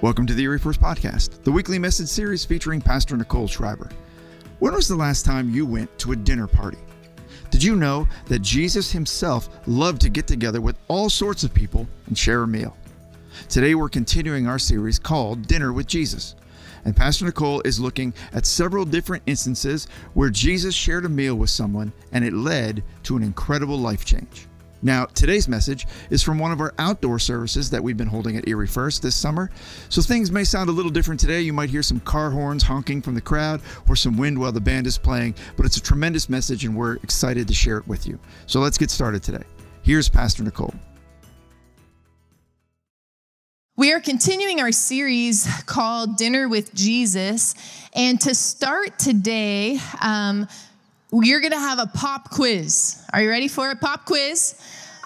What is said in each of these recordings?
Welcome to the Erie First Podcast, the weekly message series featuring Pastor Nicole Schreiber. When was the last time you went to a dinner party? Did you know that Jesus himself loved to get together with all sorts of people and share a meal? Today we're continuing our series called Dinner with Jesus. And Pastor Nicole is looking at several different instances where Jesus shared a meal with someone and it led to an incredible life change. Now, today's message is from one of our outdoor services that we've been holding at Erie First this summer. So things may sound a little different today. You might hear some car horns honking from the crowd or some wind while the band is playing, but it's a tremendous message and we're excited to share it with you. So let's get started today. Here's Pastor Nicole. We are continuing our series called Dinner with Jesus. And to start today, um, you're gonna have a pop quiz. Are you ready for a Pop quiz.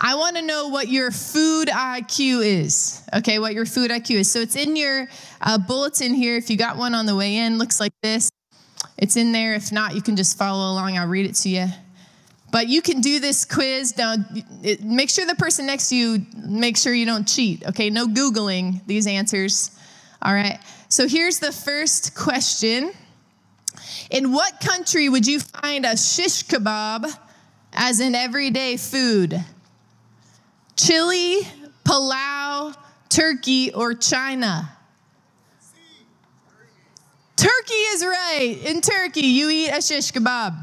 I wanna know what your food IQ is. Okay, what your food IQ is. So it's in your uh, bulletin here. If you got one on the way in, looks like this. It's in there. If not, you can just follow along. I'll read it to you. But you can do this quiz. Now, it, make sure the person next to you, make sure you don't cheat. Okay, no Googling these answers. All right. So here's the first question. In what country would you find a shish kebab as an everyday food? Chile, Palau, Turkey, or China? Turkey is right. In Turkey, you eat a shish kebab.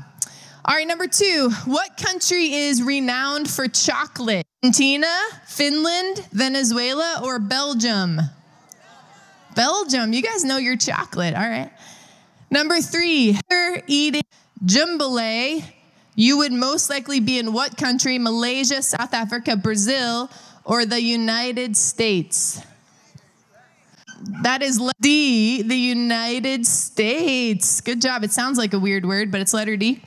All right, number two. What country is renowned for chocolate? Argentina, Finland, Venezuela, or Belgium? Belgium. You guys know your chocolate. All right. Number three, eating jambalaya, you would most likely be in what country? Malaysia, South Africa, Brazil, or the United States? That is D, the United States. Good job. It sounds like a weird word, but it's letter D.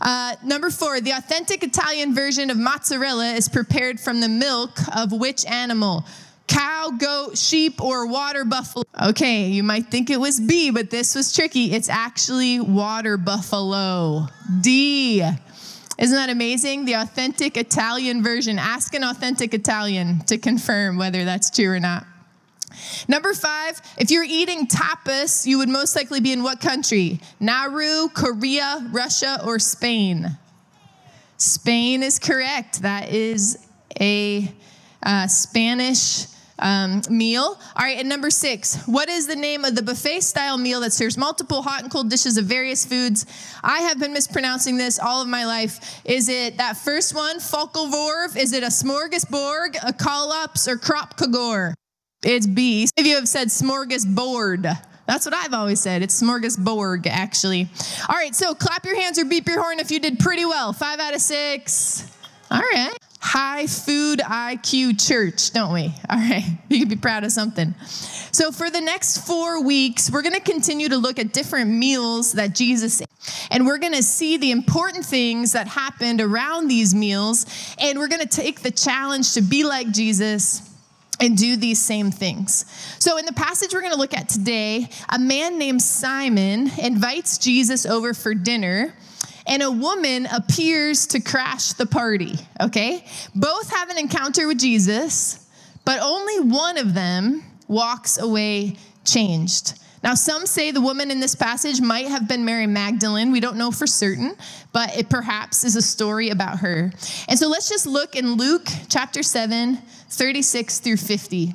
Uh, number four, the authentic Italian version of mozzarella is prepared from the milk of which animal? cow, goat, sheep, or water buffalo. Okay, you might think it was B, but this was tricky. It's actually water buffalo. D. Isn't that amazing? The authentic Italian version. Ask an authentic Italian to confirm whether that's true or not. Number five, if you're eating tapas, you would most likely be in what country? Nauru, Korea, Russia, or Spain? Spain is correct. That is a uh, Spanish um, meal. All right, and number six, what is the name of the buffet style meal that serves multiple hot and cold dishes of various foods? I have been mispronouncing this all of my life. Is it that first one, Falkelvorv? Is it a smorgasbord, a kollops, or kropkagor? It's B. Some of you have said smorgasbord. That's what I've always said. It's smorgasbord, actually. All right, so clap your hands or beep your horn if you did pretty well. Five out of six. All right high food IQ church, don't we? All right, you can be proud of something. So, for the next four weeks, we're going to continue to look at different meals that Jesus ate. And we're going to see the important things that happened around these meals. And we're going to take the challenge to be like Jesus and do these same things. So, in the passage we're going to look at today, a man named Simon invites Jesus over for dinner and a woman appears to crash the party, okay? Both have an encounter with Jesus, but only one of them walks away changed. Now, some say the woman in this passage might have been Mary Magdalene. We don't know for certain, but it perhaps is a story about her. And so let's just look in Luke chapter 7, 36 through 50.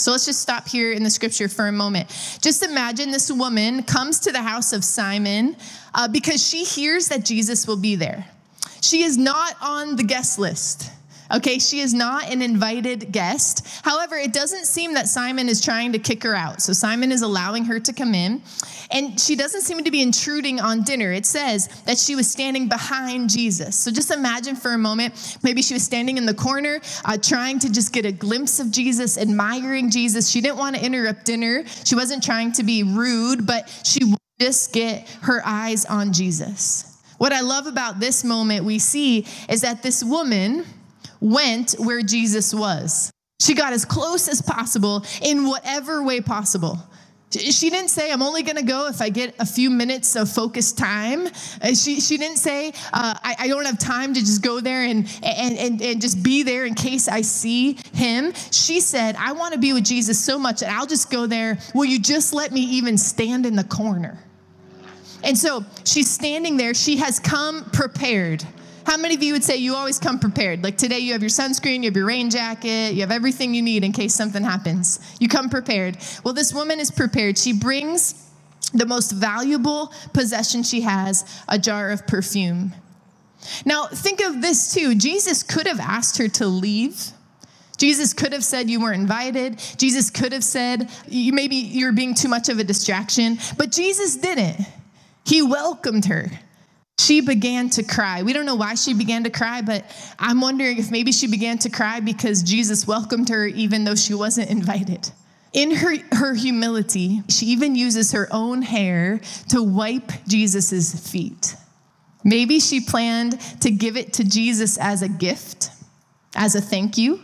So let's just stop here in the scripture for a moment. Just imagine this woman comes to the house of Simon uh, because she hears that Jesus will be there. She is not on the guest list. Okay, she is not an invited guest. However, it doesn't seem that Simon is trying to kick her out. So Simon is allowing her to come in, and she doesn't seem to be intruding on dinner. It says that she was standing behind Jesus. So just imagine for a moment, maybe she was standing in the corner, uh, trying to just get a glimpse of Jesus, admiring Jesus. She didn't want to interrupt dinner. She wasn't trying to be rude, but she just get her eyes on Jesus. What I love about this moment we see is that this woman went where Jesus was. She got as close as possible in whatever way possible. She didn't say, I'm only gonna go if I get a few minutes of focused time. Uh, she, she didn't say, uh, I, I, don't have time to just go there and, and, and, and just be there in case I see him. She said, I wanna be with Jesus so much that I'll just go there. Will you just let me even stand in the corner? And so she's standing there. She has come prepared. How many of you would say you always come prepared? Like today, you have your sunscreen, you have your rain jacket, you have everything you need in case something happens. You come prepared. Well, this woman is prepared. She brings the most valuable possession she has a jar of perfume. Now, think of this too. Jesus could have asked her to leave. Jesus could have said you weren't invited. Jesus could have said you, maybe you're being too much of a distraction, but Jesus didn't. He welcomed her. She began to cry. We don't know why she began to cry, but I'm wondering if maybe she began to cry because Jesus welcomed her even though she wasn't invited. In her, her humility, she even uses her own hair to wipe Jesus' feet. Maybe she planned to give it to Jesus as a gift, as a thank you.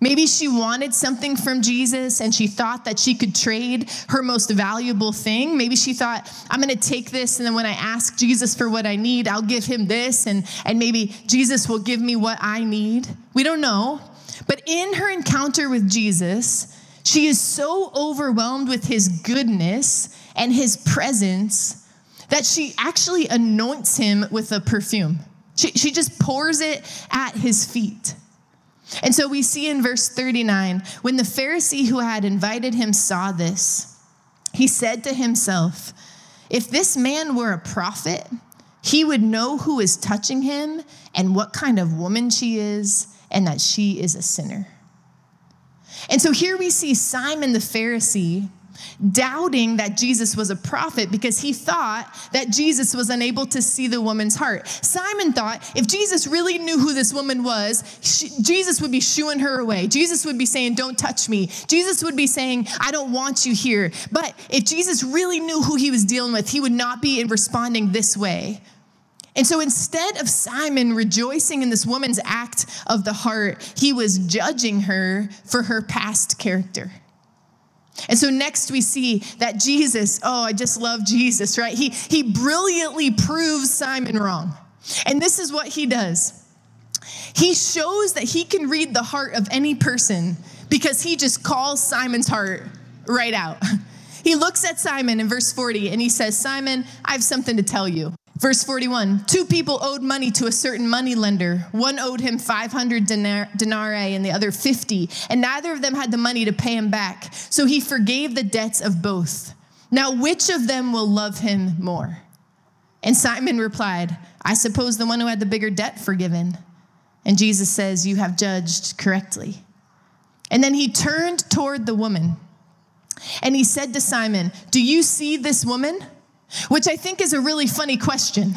Maybe she wanted something from Jesus and she thought that she could trade her most valuable thing. Maybe she thought, I'm going to take this, and then when I ask Jesus for what I need, I'll give him this, and, and maybe Jesus will give me what I need. We don't know. But in her encounter with Jesus, she is so overwhelmed with his goodness and his presence that she actually anoints him with a perfume. She, she just pours it at his feet. And so we see in verse 39 when the Pharisee who had invited him saw this, he said to himself, If this man were a prophet, he would know who is touching him and what kind of woman she is, and that she is a sinner. And so here we see Simon the Pharisee doubting that Jesus was a prophet because he thought that Jesus was unable to see the woman's heart. Simon thought if Jesus really knew who this woman was, she, Jesus would be shooing her away. Jesus would be saying, Don't touch me. Jesus would be saying, I don't want you here. But if Jesus really knew who he was dealing with, he would not be responding this way. And so instead of Simon rejoicing in this woman's act of the heart, he was judging her for her past character. And so next we see that Jesus, oh, I just love Jesus, right? He, he brilliantly proves Simon wrong. And this is what he does he shows that he can read the heart of any person because he just calls Simon's heart right out. He looks at Simon in verse 40 and he says, Simon, I have something to tell you. Verse 41 Two people owed money to a certain money lender. One owed him 500 denarii and the other 50, and neither of them had the money to pay him back. So he forgave the debts of both. Now, which of them will love him more? And Simon replied, I suppose the one who had the bigger debt forgiven. And Jesus says, You have judged correctly. And then he turned toward the woman and he said to Simon, Do you see this woman? Which I think is a really funny question.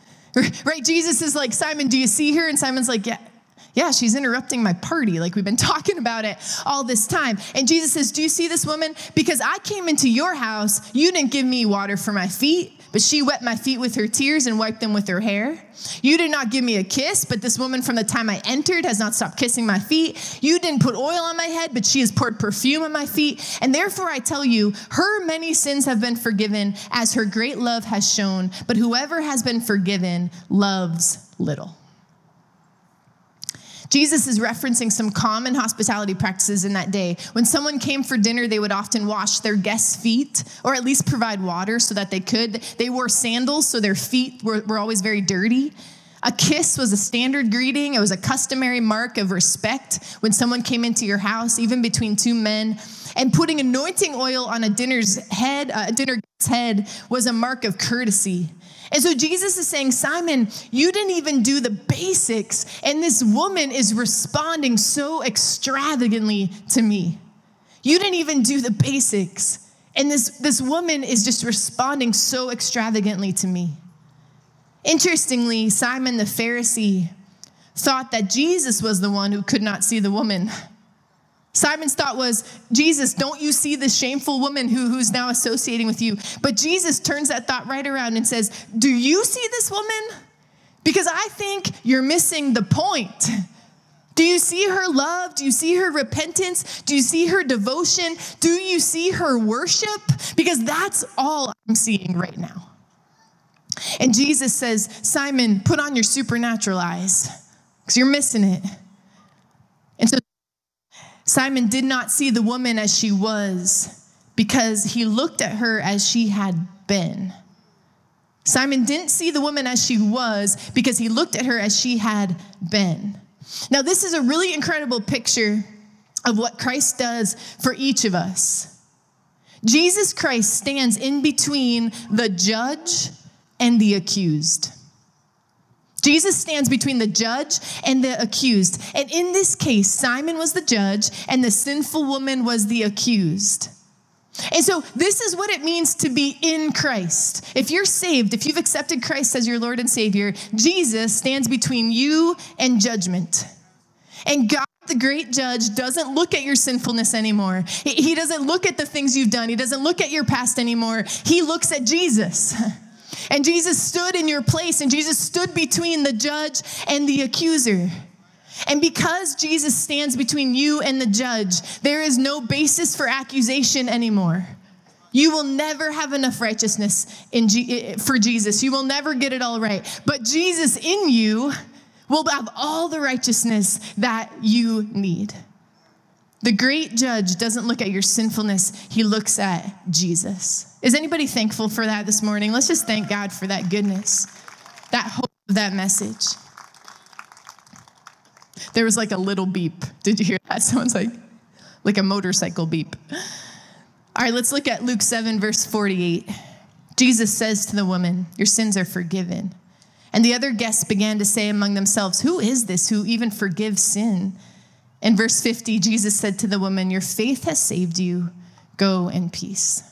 right? Jesus is like, Simon, do you see her? And Simon's like, yeah. Yeah, she's interrupting my party. Like we've been talking about it all this time. And Jesus says, Do you see this woman? Because I came into your house, you didn't give me water for my feet. But she wet my feet with her tears and wiped them with her hair. You did not give me a kiss, but this woman from the time I entered has not stopped kissing my feet. You didn't put oil on my head, but she has poured perfume on my feet. And therefore I tell you, her many sins have been forgiven as her great love has shown. But whoever has been forgiven loves little. Jesus is referencing some common hospitality practices in that day. When someone came for dinner, they would often wash their guests' feet or at least provide water so that they could. They wore sandals, so their feet were, were always very dirty. A kiss was a standard greeting, it was a customary mark of respect when someone came into your house, even between two men. And putting anointing oil on a dinner's head, uh, a dinner's head, was a mark of courtesy. And so Jesus is saying, Simon, you didn't even do the basics, and this woman is responding so extravagantly to me. You didn't even do the basics, and this, this woman is just responding so extravagantly to me. Interestingly, Simon the Pharisee thought that Jesus was the one who could not see the woman. Simon's thought was, Jesus, don't you see this shameful woman who, who's now associating with you? But Jesus turns that thought right around and says, Do you see this woman? Because I think you're missing the point. Do you see her love? Do you see her repentance? Do you see her devotion? Do you see her worship? Because that's all I'm seeing right now. And Jesus says, Simon, put on your supernatural eyes because you're missing it. Simon did not see the woman as she was because he looked at her as she had been. Simon didn't see the woman as she was because he looked at her as she had been. Now, this is a really incredible picture of what Christ does for each of us. Jesus Christ stands in between the judge and the accused. Jesus stands between the judge and the accused. And in this case, Simon was the judge and the sinful woman was the accused. And so, this is what it means to be in Christ. If you're saved, if you've accepted Christ as your Lord and Savior, Jesus stands between you and judgment. And God, the great judge, doesn't look at your sinfulness anymore. He doesn't look at the things you've done, He doesn't look at your past anymore. He looks at Jesus. And Jesus stood in your place, and Jesus stood between the judge and the accuser. And because Jesus stands between you and the judge, there is no basis for accusation anymore. You will never have enough righteousness G- eh, eh, for Jesus. You will never get it all right. But Jesus in you will have all the righteousness that you need. The great judge doesn't look at your sinfulness, he looks at Jesus. Is anybody thankful for that this morning? Let's just thank God for that goodness, that hope, that message. There was like a little beep. Did you hear that? Someone's like, like a motorcycle beep. All right, let's look at Luke 7, verse 48. Jesus says to the woman, Your sins are forgiven. And the other guests began to say among themselves, Who is this who even forgives sin? In verse 50, Jesus said to the woman, Your faith has saved you. Go in peace.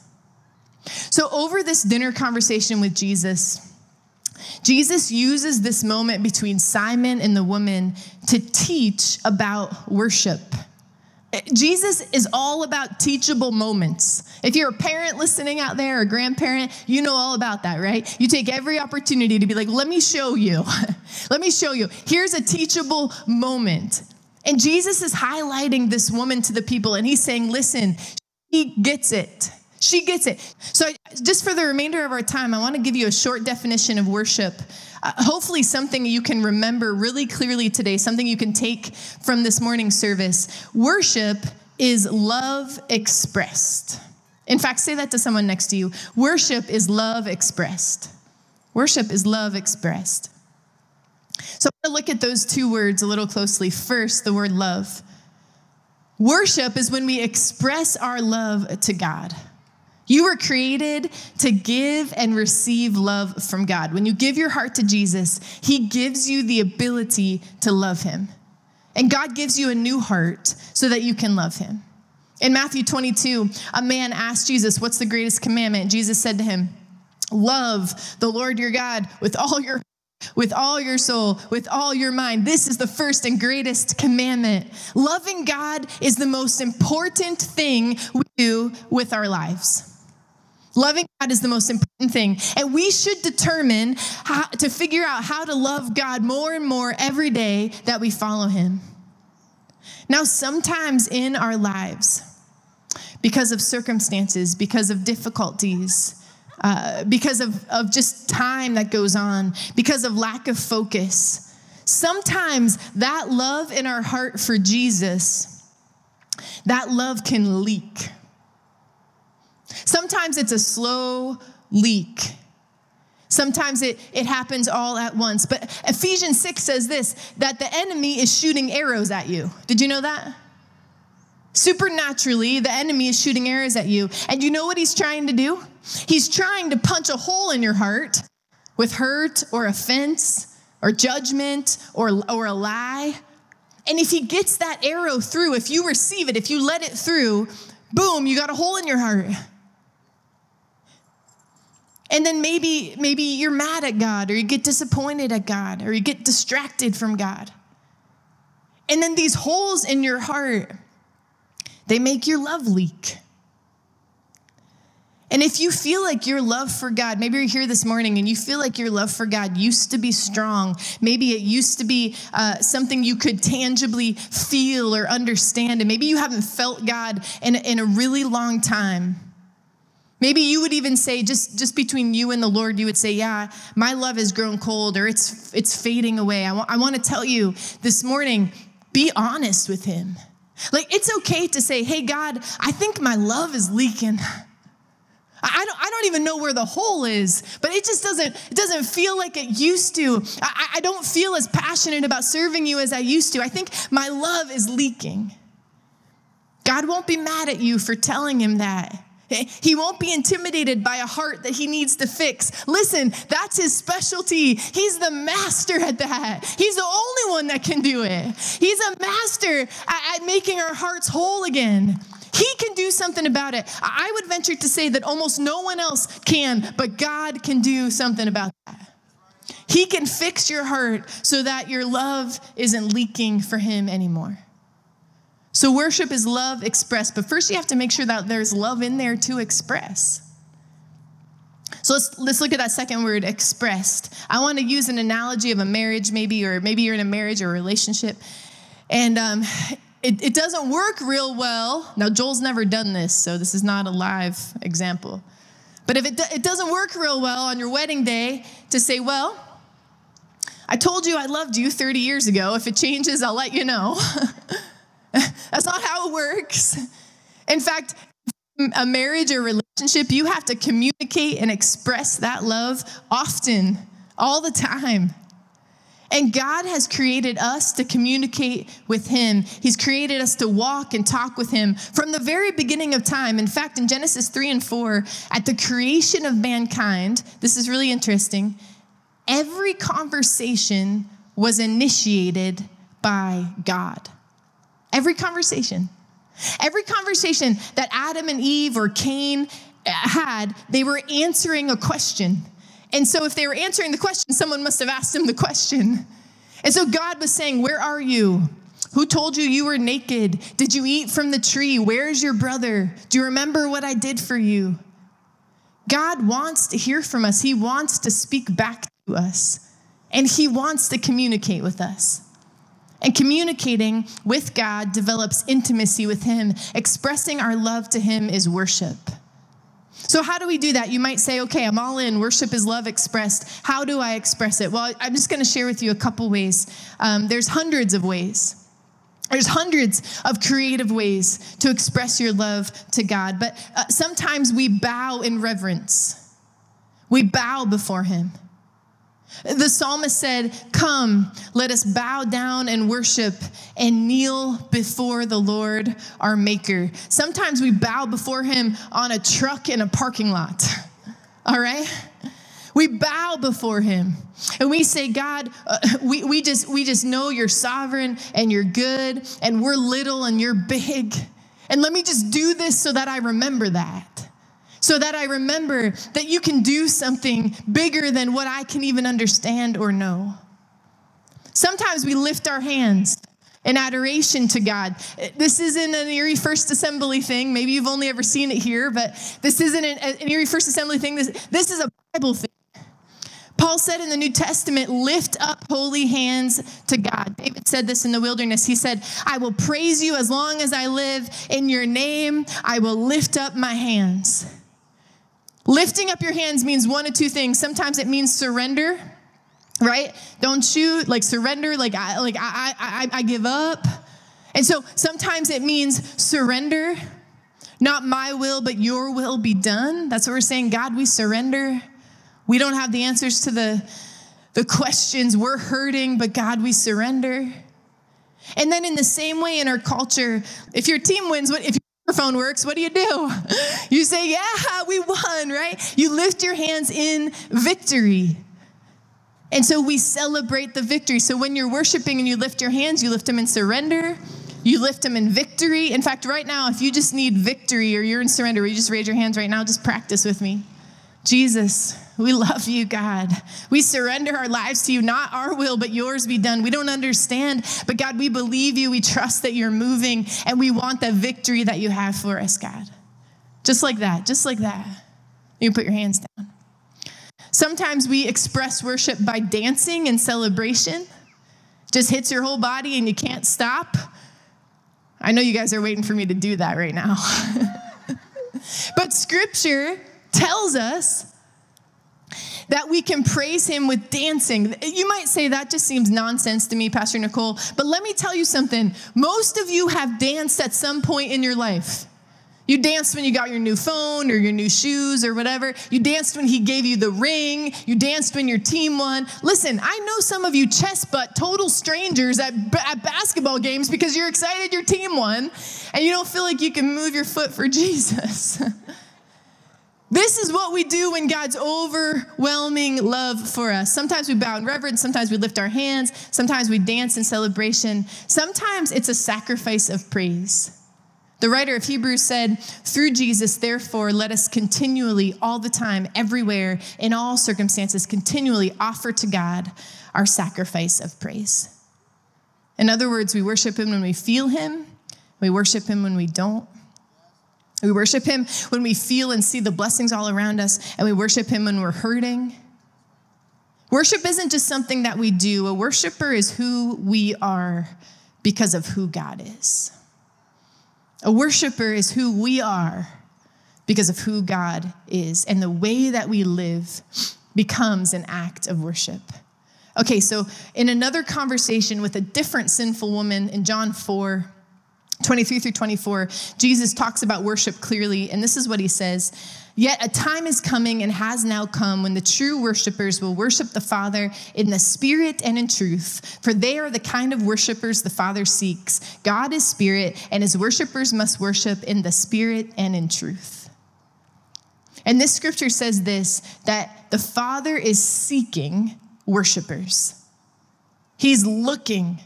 So, over this dinner conversation with Jesus, Jesus uses this moment between Simon and the woman to teach about worship. Jesus is all about teachable moments. If you're a parent listening out there, or a grandparent, you know all about that, right? You take every opportunity to be like, let me show you. let me show you. Here's a teachable moment. And Jesus is highlighting this woman to the people, and he's saying, listen, she gets it. She gets it. So, just for the remainder of our time, I want to give you a short definition of worship. Uh, hopefully, something you can remember really clearly today, something you can take from this morning service. Worship is love expressed. In fact, say that to someone next to you. Worship is love expressed. Worship is love expressed. So, I'm going to look at those two words a little closely. First, the word love. Worship is when we express our love to God. You were created to give and receive love from God. When you give your heart to Jesus, He gives you the ability to love Him. And God gives you a new heart so that you can love Him. In Matthew 22, a man asked Jesus, What's the greatest commandment? Jesus said to him, Love the Lord your God with all your with all your soul, with all your mind. This is the first and greatest commandment. Loving God is the most important thing we do with our lives. Loving God is the most important thing. And we should determine how, to figure out how to love God more and more every day that we follow Him. Now, sometimes in our lives, because of circumstances, because of difficulties, uh, because of, of just time that goes on, because of lack of focus, sometimes that love in our heart for Jesus, that love can leak. Sometimes it's a slow leak. Sometimes it, it happens all at once. But Ephesians 6 says this that the enemy is shooting arrows at you. Did you know that? Supernaturally, the enemy is shooting arrows at you. And you know what he's trying to do? He's trying to punch a hole in your heart with hurt or offense or judgment or, or a lie. And if he gets that arrow through, if you receive it, if you let it through, boom, you got a hole in your heart. And then maybe maybe you're mad at God or you get disappointed at God or you get distracted from God. And then these holes in your heart they make your love leak. And if you feel like your love for God, maybe you're here this morning and you feel like your love for God used to be strong. Maybe it used to be uh, something you could tangibly feel or understand. And maybe you haven't felt God in, in a really long time. Maybe you would even say, just, just between you and the Lord, you would say, Yeah, my love has grown cold or it's, it's fading away. I, I want to tell you this morning be honest with Him. Like, it's okay to say, Hey, God, I think my love is leaking. I don't, I don't even know where the hole is, but it just doesn't, it doesn't feel like it used to. I, I don't feel as passionate about serving you as I used to. I think my love is leaking. God won't be mad at you for telling him that. He won't be intimidated by a heart that he needs to fix. Listen, that's his specialty. He's the master at that. He's the only one that can do it. He's a master at, at making our hearts whole again. He can do something about it. I would venture to say that almost no one else can, but God can do something about that. He can fix your heart so that your love isn't leaking for Him anymore. So, worship is love expressed, but first you have to make sure that there's love in there to express. So let's, let's look at that second word, expressed. I want to use an analogy of a marriage, maybe, or maybe you're in a marriage or a relationship. And um, it, it doesn't work real well. Now, Joel's never done this, so this is not a live example. But if it, it doesn't work real well on your wedding day to say, well, I told you I loved you 30 years ago. If it changes, I'll let you know. That's not how it works. In fact, a marriage or relationship, you have to communicate and express that love often, all the time. And God has created us to communicate with Him. He's created us to walk and talk with Him from the very beginning of time. In fact, in Genesis 3 and 4, at the creation of mankind, this is really interesting, every conversation was initiated by God. Every conversation. Every conversation that Adam and Eve or Cain had, they were answering a question. And so, if they were answering the question, someone must have asked them the question. And so, God was saying, Where are you? Who told you you were naked? Did you eat from the tree? Where's your brother? Do you remember what I did for you? God wants to hear from us, He wants to speak back to us, and He wants to communicate with us. And communicating with God develops intimacy with Him. Expressing our love to Him is worship. So, how do we do that? You might say, okay, I'm all in. Worship is love expressed. How do I express it? Well, I'm just going to share with you a couple ways. Um, there's hundreds of ways. There's hundreds of creative ways to express your love to God, but uh, sometimes we bow in reverence. We bow before Him. The psalmist said, Come, let us bow down and worship and kneel before the Lord our Maker. Sometimes we bow before Him on a truck in a parking lot. All right? We bow before Him and we say, God, uh, we, we, just, we just know you're sovereign and you're good and we're little and you're big. And let me just do this so that I remember that so that I remember that you can do something bigger than what I can even understand or know. Sometimes we lift our hands in adoration to God. This isn't an Erie First Assembly thing. Maybe you've only ever seen it here, but this isn't an, Erie First Assembly thing. This, this is a Bible thing. Paul said in the New Testament, lift up holy hands to God. David said this in the wilderness. He said, I will praise you as long as I live. In your name, I will lift up my hands. Lifting up your hands means one of two things. Sometimes it means surrender, right? Don't you like surrender, like I like I I I give up. And so sometimes it means surrender. Not my will, but your will be done. That's what we're saying. God, we surrender. We don't have the answers to the, the questions. We're hurting, but God, we surrender. And then in the same way in our culture, if your team wins, what if phone works, what do you do? You say, Yeah, we won, right? You lift your hands in victory. And so we celebrate the victory. So when you're worshiping and you lift your hands, you lift them in surrender, you lift them in victory. In fact, right now, if you just need victory or you're in surrender, you just raise your hands right now, just practice with me. Jesus, we love you, God. We surrender our lives to you, not our will, but yours be done. We don't understand, but God, we believe you. We trust that you're moving, and we want the victory that you have for us, God. Just like that, just like that. You put your hands down. Sometimes we express worship by dancing and celebration. Just hits your whole body and you can't stop. I know you guys are waiting for me to do that right now. but scripture tells us that we can praise him with dancing. You might say that just seems nonsense to me, Pastor Nicole, but let me tell you something. Most of you have danced at some point in your life. You danced when you got your new phone or your new shoes or whatever. You danced when he gave you the ring. You danced when your team won. Listen, I know some of you chest butt total strangers at, at basketball games because you're excited your team won and you don't feel like you can move your foot for Jesus. This is what we do when God's overwhelming love for us. Sometimes we bow in reverence, sometimes we lift our hands, sometimes we dance in celebration, sometimes it's a sacrifice of praise. The writer of Hebrews said, Through Jesus, therefore, let us continually, all the time, everywhere, in all circumstances, continually offer to God our sacrifice of praise. In other words, we worship Him when we feel Him, we worship Him when we don't. We worship Him when we feel and see the blessings all around us, and we worship Him when we're hurting. Worship isn't just something that we do, a worshiper is who we are because of who God is. A worshiper is who we are because of who God is, and the way that we live becomes an act of worship. Okay, so in another conversation with a different sinful woman in John 4, 23 through 24, Jesus talks about worship clearly, and this is what he says Yet a time is coming and has now come when the true worshipers will worship the Father in the Spirit and in truth, for they are the kind of worshipers the Father seeks. God is Spirit, and his worshipers must worship in the Spirit and in truth. And this scripture says this that the Father is seeking worshipers, he's looking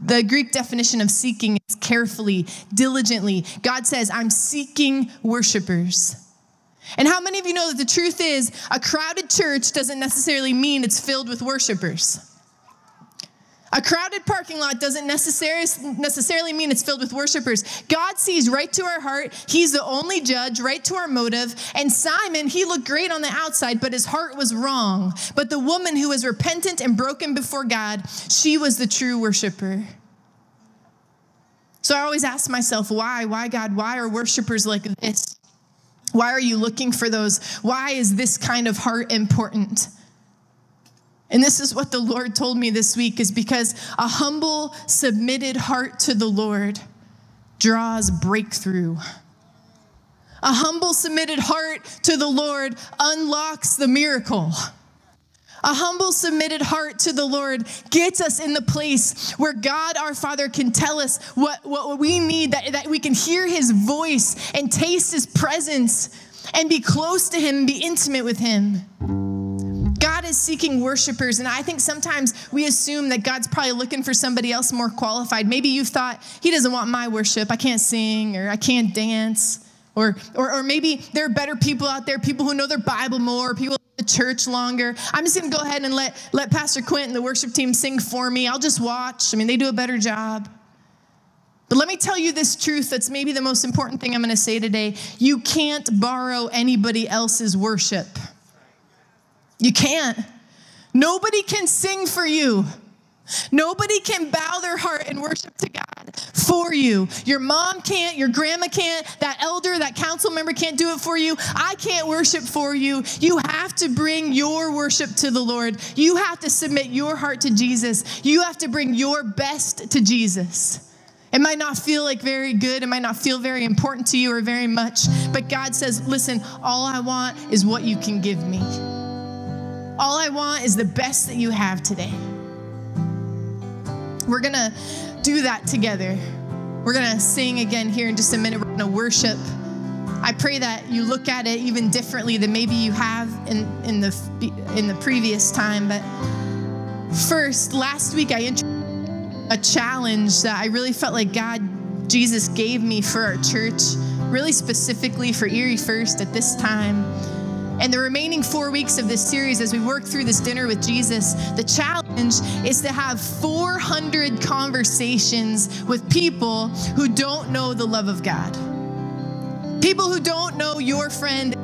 the Greek definition of seeking is carefully, diligently. God says, I'm seeking worshipers. And how many of you know that the truth is a crowded church doesn't necessarily mean it's filled with worshipers? A crowded parking lot doesn't necessarily, mean it's filled with worshipers. God sees right to our heart. He's the only judge, right to our motive. And Simon, he looked great on the outside, but his heart was wrong. But the woman who was repentant and broken before God, she was the true worshiper. So I always ask myself, why? Why, God? Why are worshipers like this? Why are you looking for those? Why is this kind of heart important? And this is what the Lord told me this week is because a humble, submitted heart to the Lord draws breakthrough. A humble, submitted heart to the Lord unlocks the miracle. A humble, submitted heart to the Lord gets us in the place where God our Father can tell us what, what we need, that, that we can hear His voice and taste His presence and be close to Him be intimate with Him. Is seeking worshipers, and I think sometimes we assume that God's probably looking for somebody else more qualified. Maybe you've thought, He doesn't want my worship. I can't sing or I can't dance. Or, or, or maybe there are better people out there, people who know their Bible more, people in the church longer. I'm just gonna go ahead and let, let Pastor Quint and the worship team sing for me. I'll just watch. I mean, they do a better job. But let me tell you this truth that's maybe the most important thing I'm gonna say today. You can't borrow anybody else's worship. You can't. Nobody can sing for you. Nobody can bow their heart and worship to God for you. Your mom can't, your grandma can't, that elder, that council member can't do it for you. I can't worship for you. You have to bring your worship to the Lord. You have to submit your heart to Jesus. You have to bring your best to Jesus. It might not feel like very good, it might not feel very important to you or very much, but God says, listen, all I want is what you can give me. All I want is the best that you have today. We're going to do that together. We're going to sing again here in just a minute. We're going to worship. I pray that you look at it even differently than maybe you have in, in, the, in the previous time. But First, last week I introduced a challenge that I really felt like God, Jesus gave me for our church, really specifically for Erie First at this time. And the remaining four weeks of this series, as we work through this dinner with Jesus, the challenge is to have 400 conversations with people who don't know the love of God. People who don't know your friend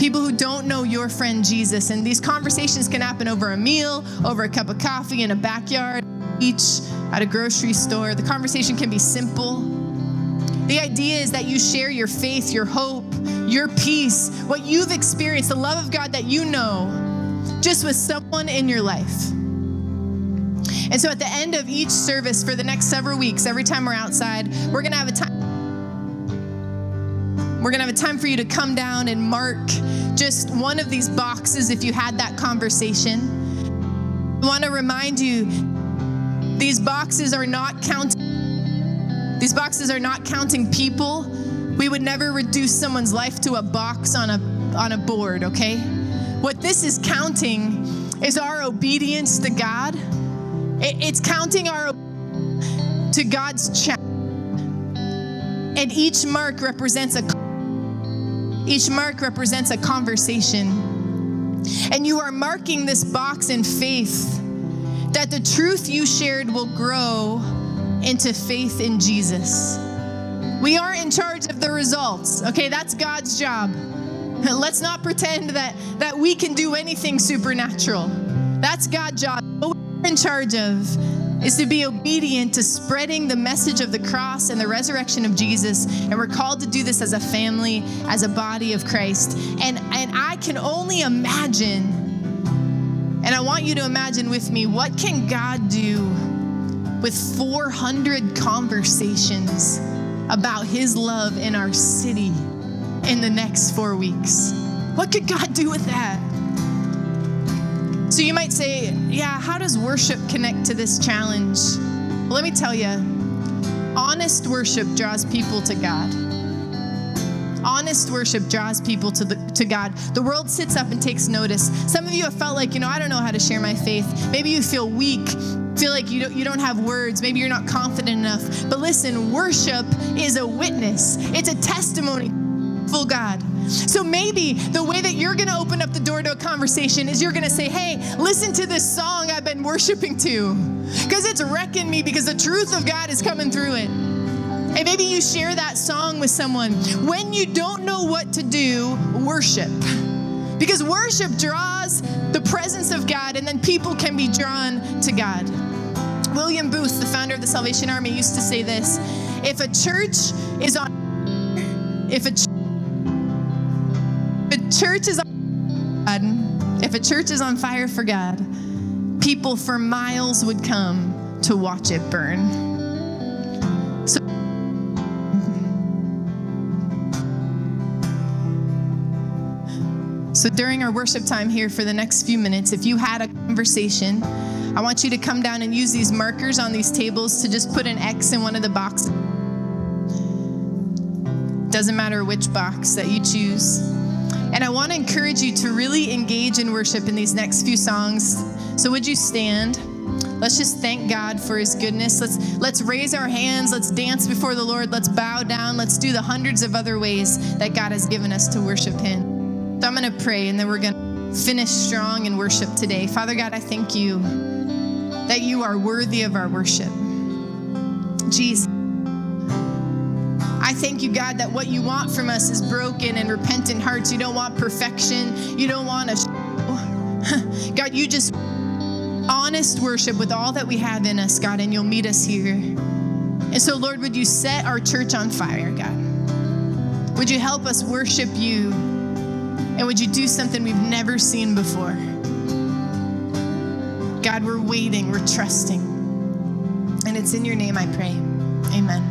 people who don't know your friend Jesus. And these conversations can happen over a meal, over a cup of coffee in a backyard, each at a grocery store. The conversation can be simple. The idea is that you share your faith, your hope, your peace, what you've experienced, the love of God that you know, just with someone in your life. And so at the end of each service for the next several weeks, every time we're outside, we're going to have a time we're going to have a time for you to come down and mark just one of these boxes if you had that conversation. I want to remind you these boxes are not counting these boxes are not counting people. We would never reduce someone's life to a box on a on a board, okay? What this is counting is our obedience to God. It's counting our to God's check. And each mark represents a each mark represents a conversation. And you are marking this box in faith that the truth you shared will grow into faith in Jesus. We aren't in charge of the results, okay? That's God's job. Let's not pretend that, that we can do anything supernatural. That's God's job. What we're in charge of is to be obedient to spreading the message of the cross and the resurrection of Jesus. And we're called to do this as a family, as a body of Christ. And, and I can only imagine, and I want you to imagine with me, what can God do with 400 conversations about his love in our city in the next four weeks? What could God do with that? So you might say, yeah, how does worship connect to this challenge? Well, let me tell you, honest worship draws people to God. Honest worship draws people to, the, to God. The world sits up and takes notice. Some of you have felt like, you know, I don't know how to share my faith. Maybe you feel weak, feel like you don't, you don't have words. Maybe you're not confident enough. But listen, worship is a witness, it's a testimony. Full God. So maybe the way that you're going to open up the door to a conversation is you're going to say, hey, listen to this song I've been worshiping to because it's wrecking me because the truth of God is coming through it. And maybe you share that song with someone. When you don't know what to do, worship. Because worship draws the presence of God, and then people can be drawn to God. William Booth, the founder of the Salvation Army, used to say this if a church is on, if a church is on God, if a church is on fire for God, people for miles would come to watch it burn. So during our worship time here for the next few minutes, if you had a conversation, I want you to come down and use these markers on these tables to just put an X in one of the boxes. Doesn't matter which box that you choose. And I want to encourage you to really engage in worship in these next few songs. So would you stand? Let's just thank God for his goodness. Let's let's raise our hands, let's dance before the Lord, let's bow down, let's do the hundreds of other ways that God has given us to worship him. So I'm going to pray and then we're going to finish strong in worship today. Father God, I thank you that you are worthy of our worship. Jesus I thank you, God, that what you want from us is broken and repentant hearts. You don't want perfection. You don't want a God, you just honest worship with all that we have in us, God, and you'll meet us here. And so, Lord, would you set our church on fire, God? Would you help us worship you? And would you do something we've never seen before? God, we're waiting, we're trusting. And it's in your name I pray. Amen.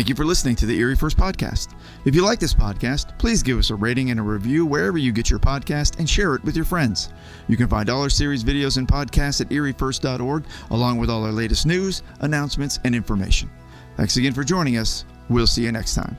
Thank you for listening to the Erie First Podcast. If you like this podcast, please give us a rating and a review wherever you get your podcast and share it with your friends. You can find all our series videos and podcasts at eriefirst.org, along with all our latest news, announcements, and information. Thanks again for joining us. We'll see you next time.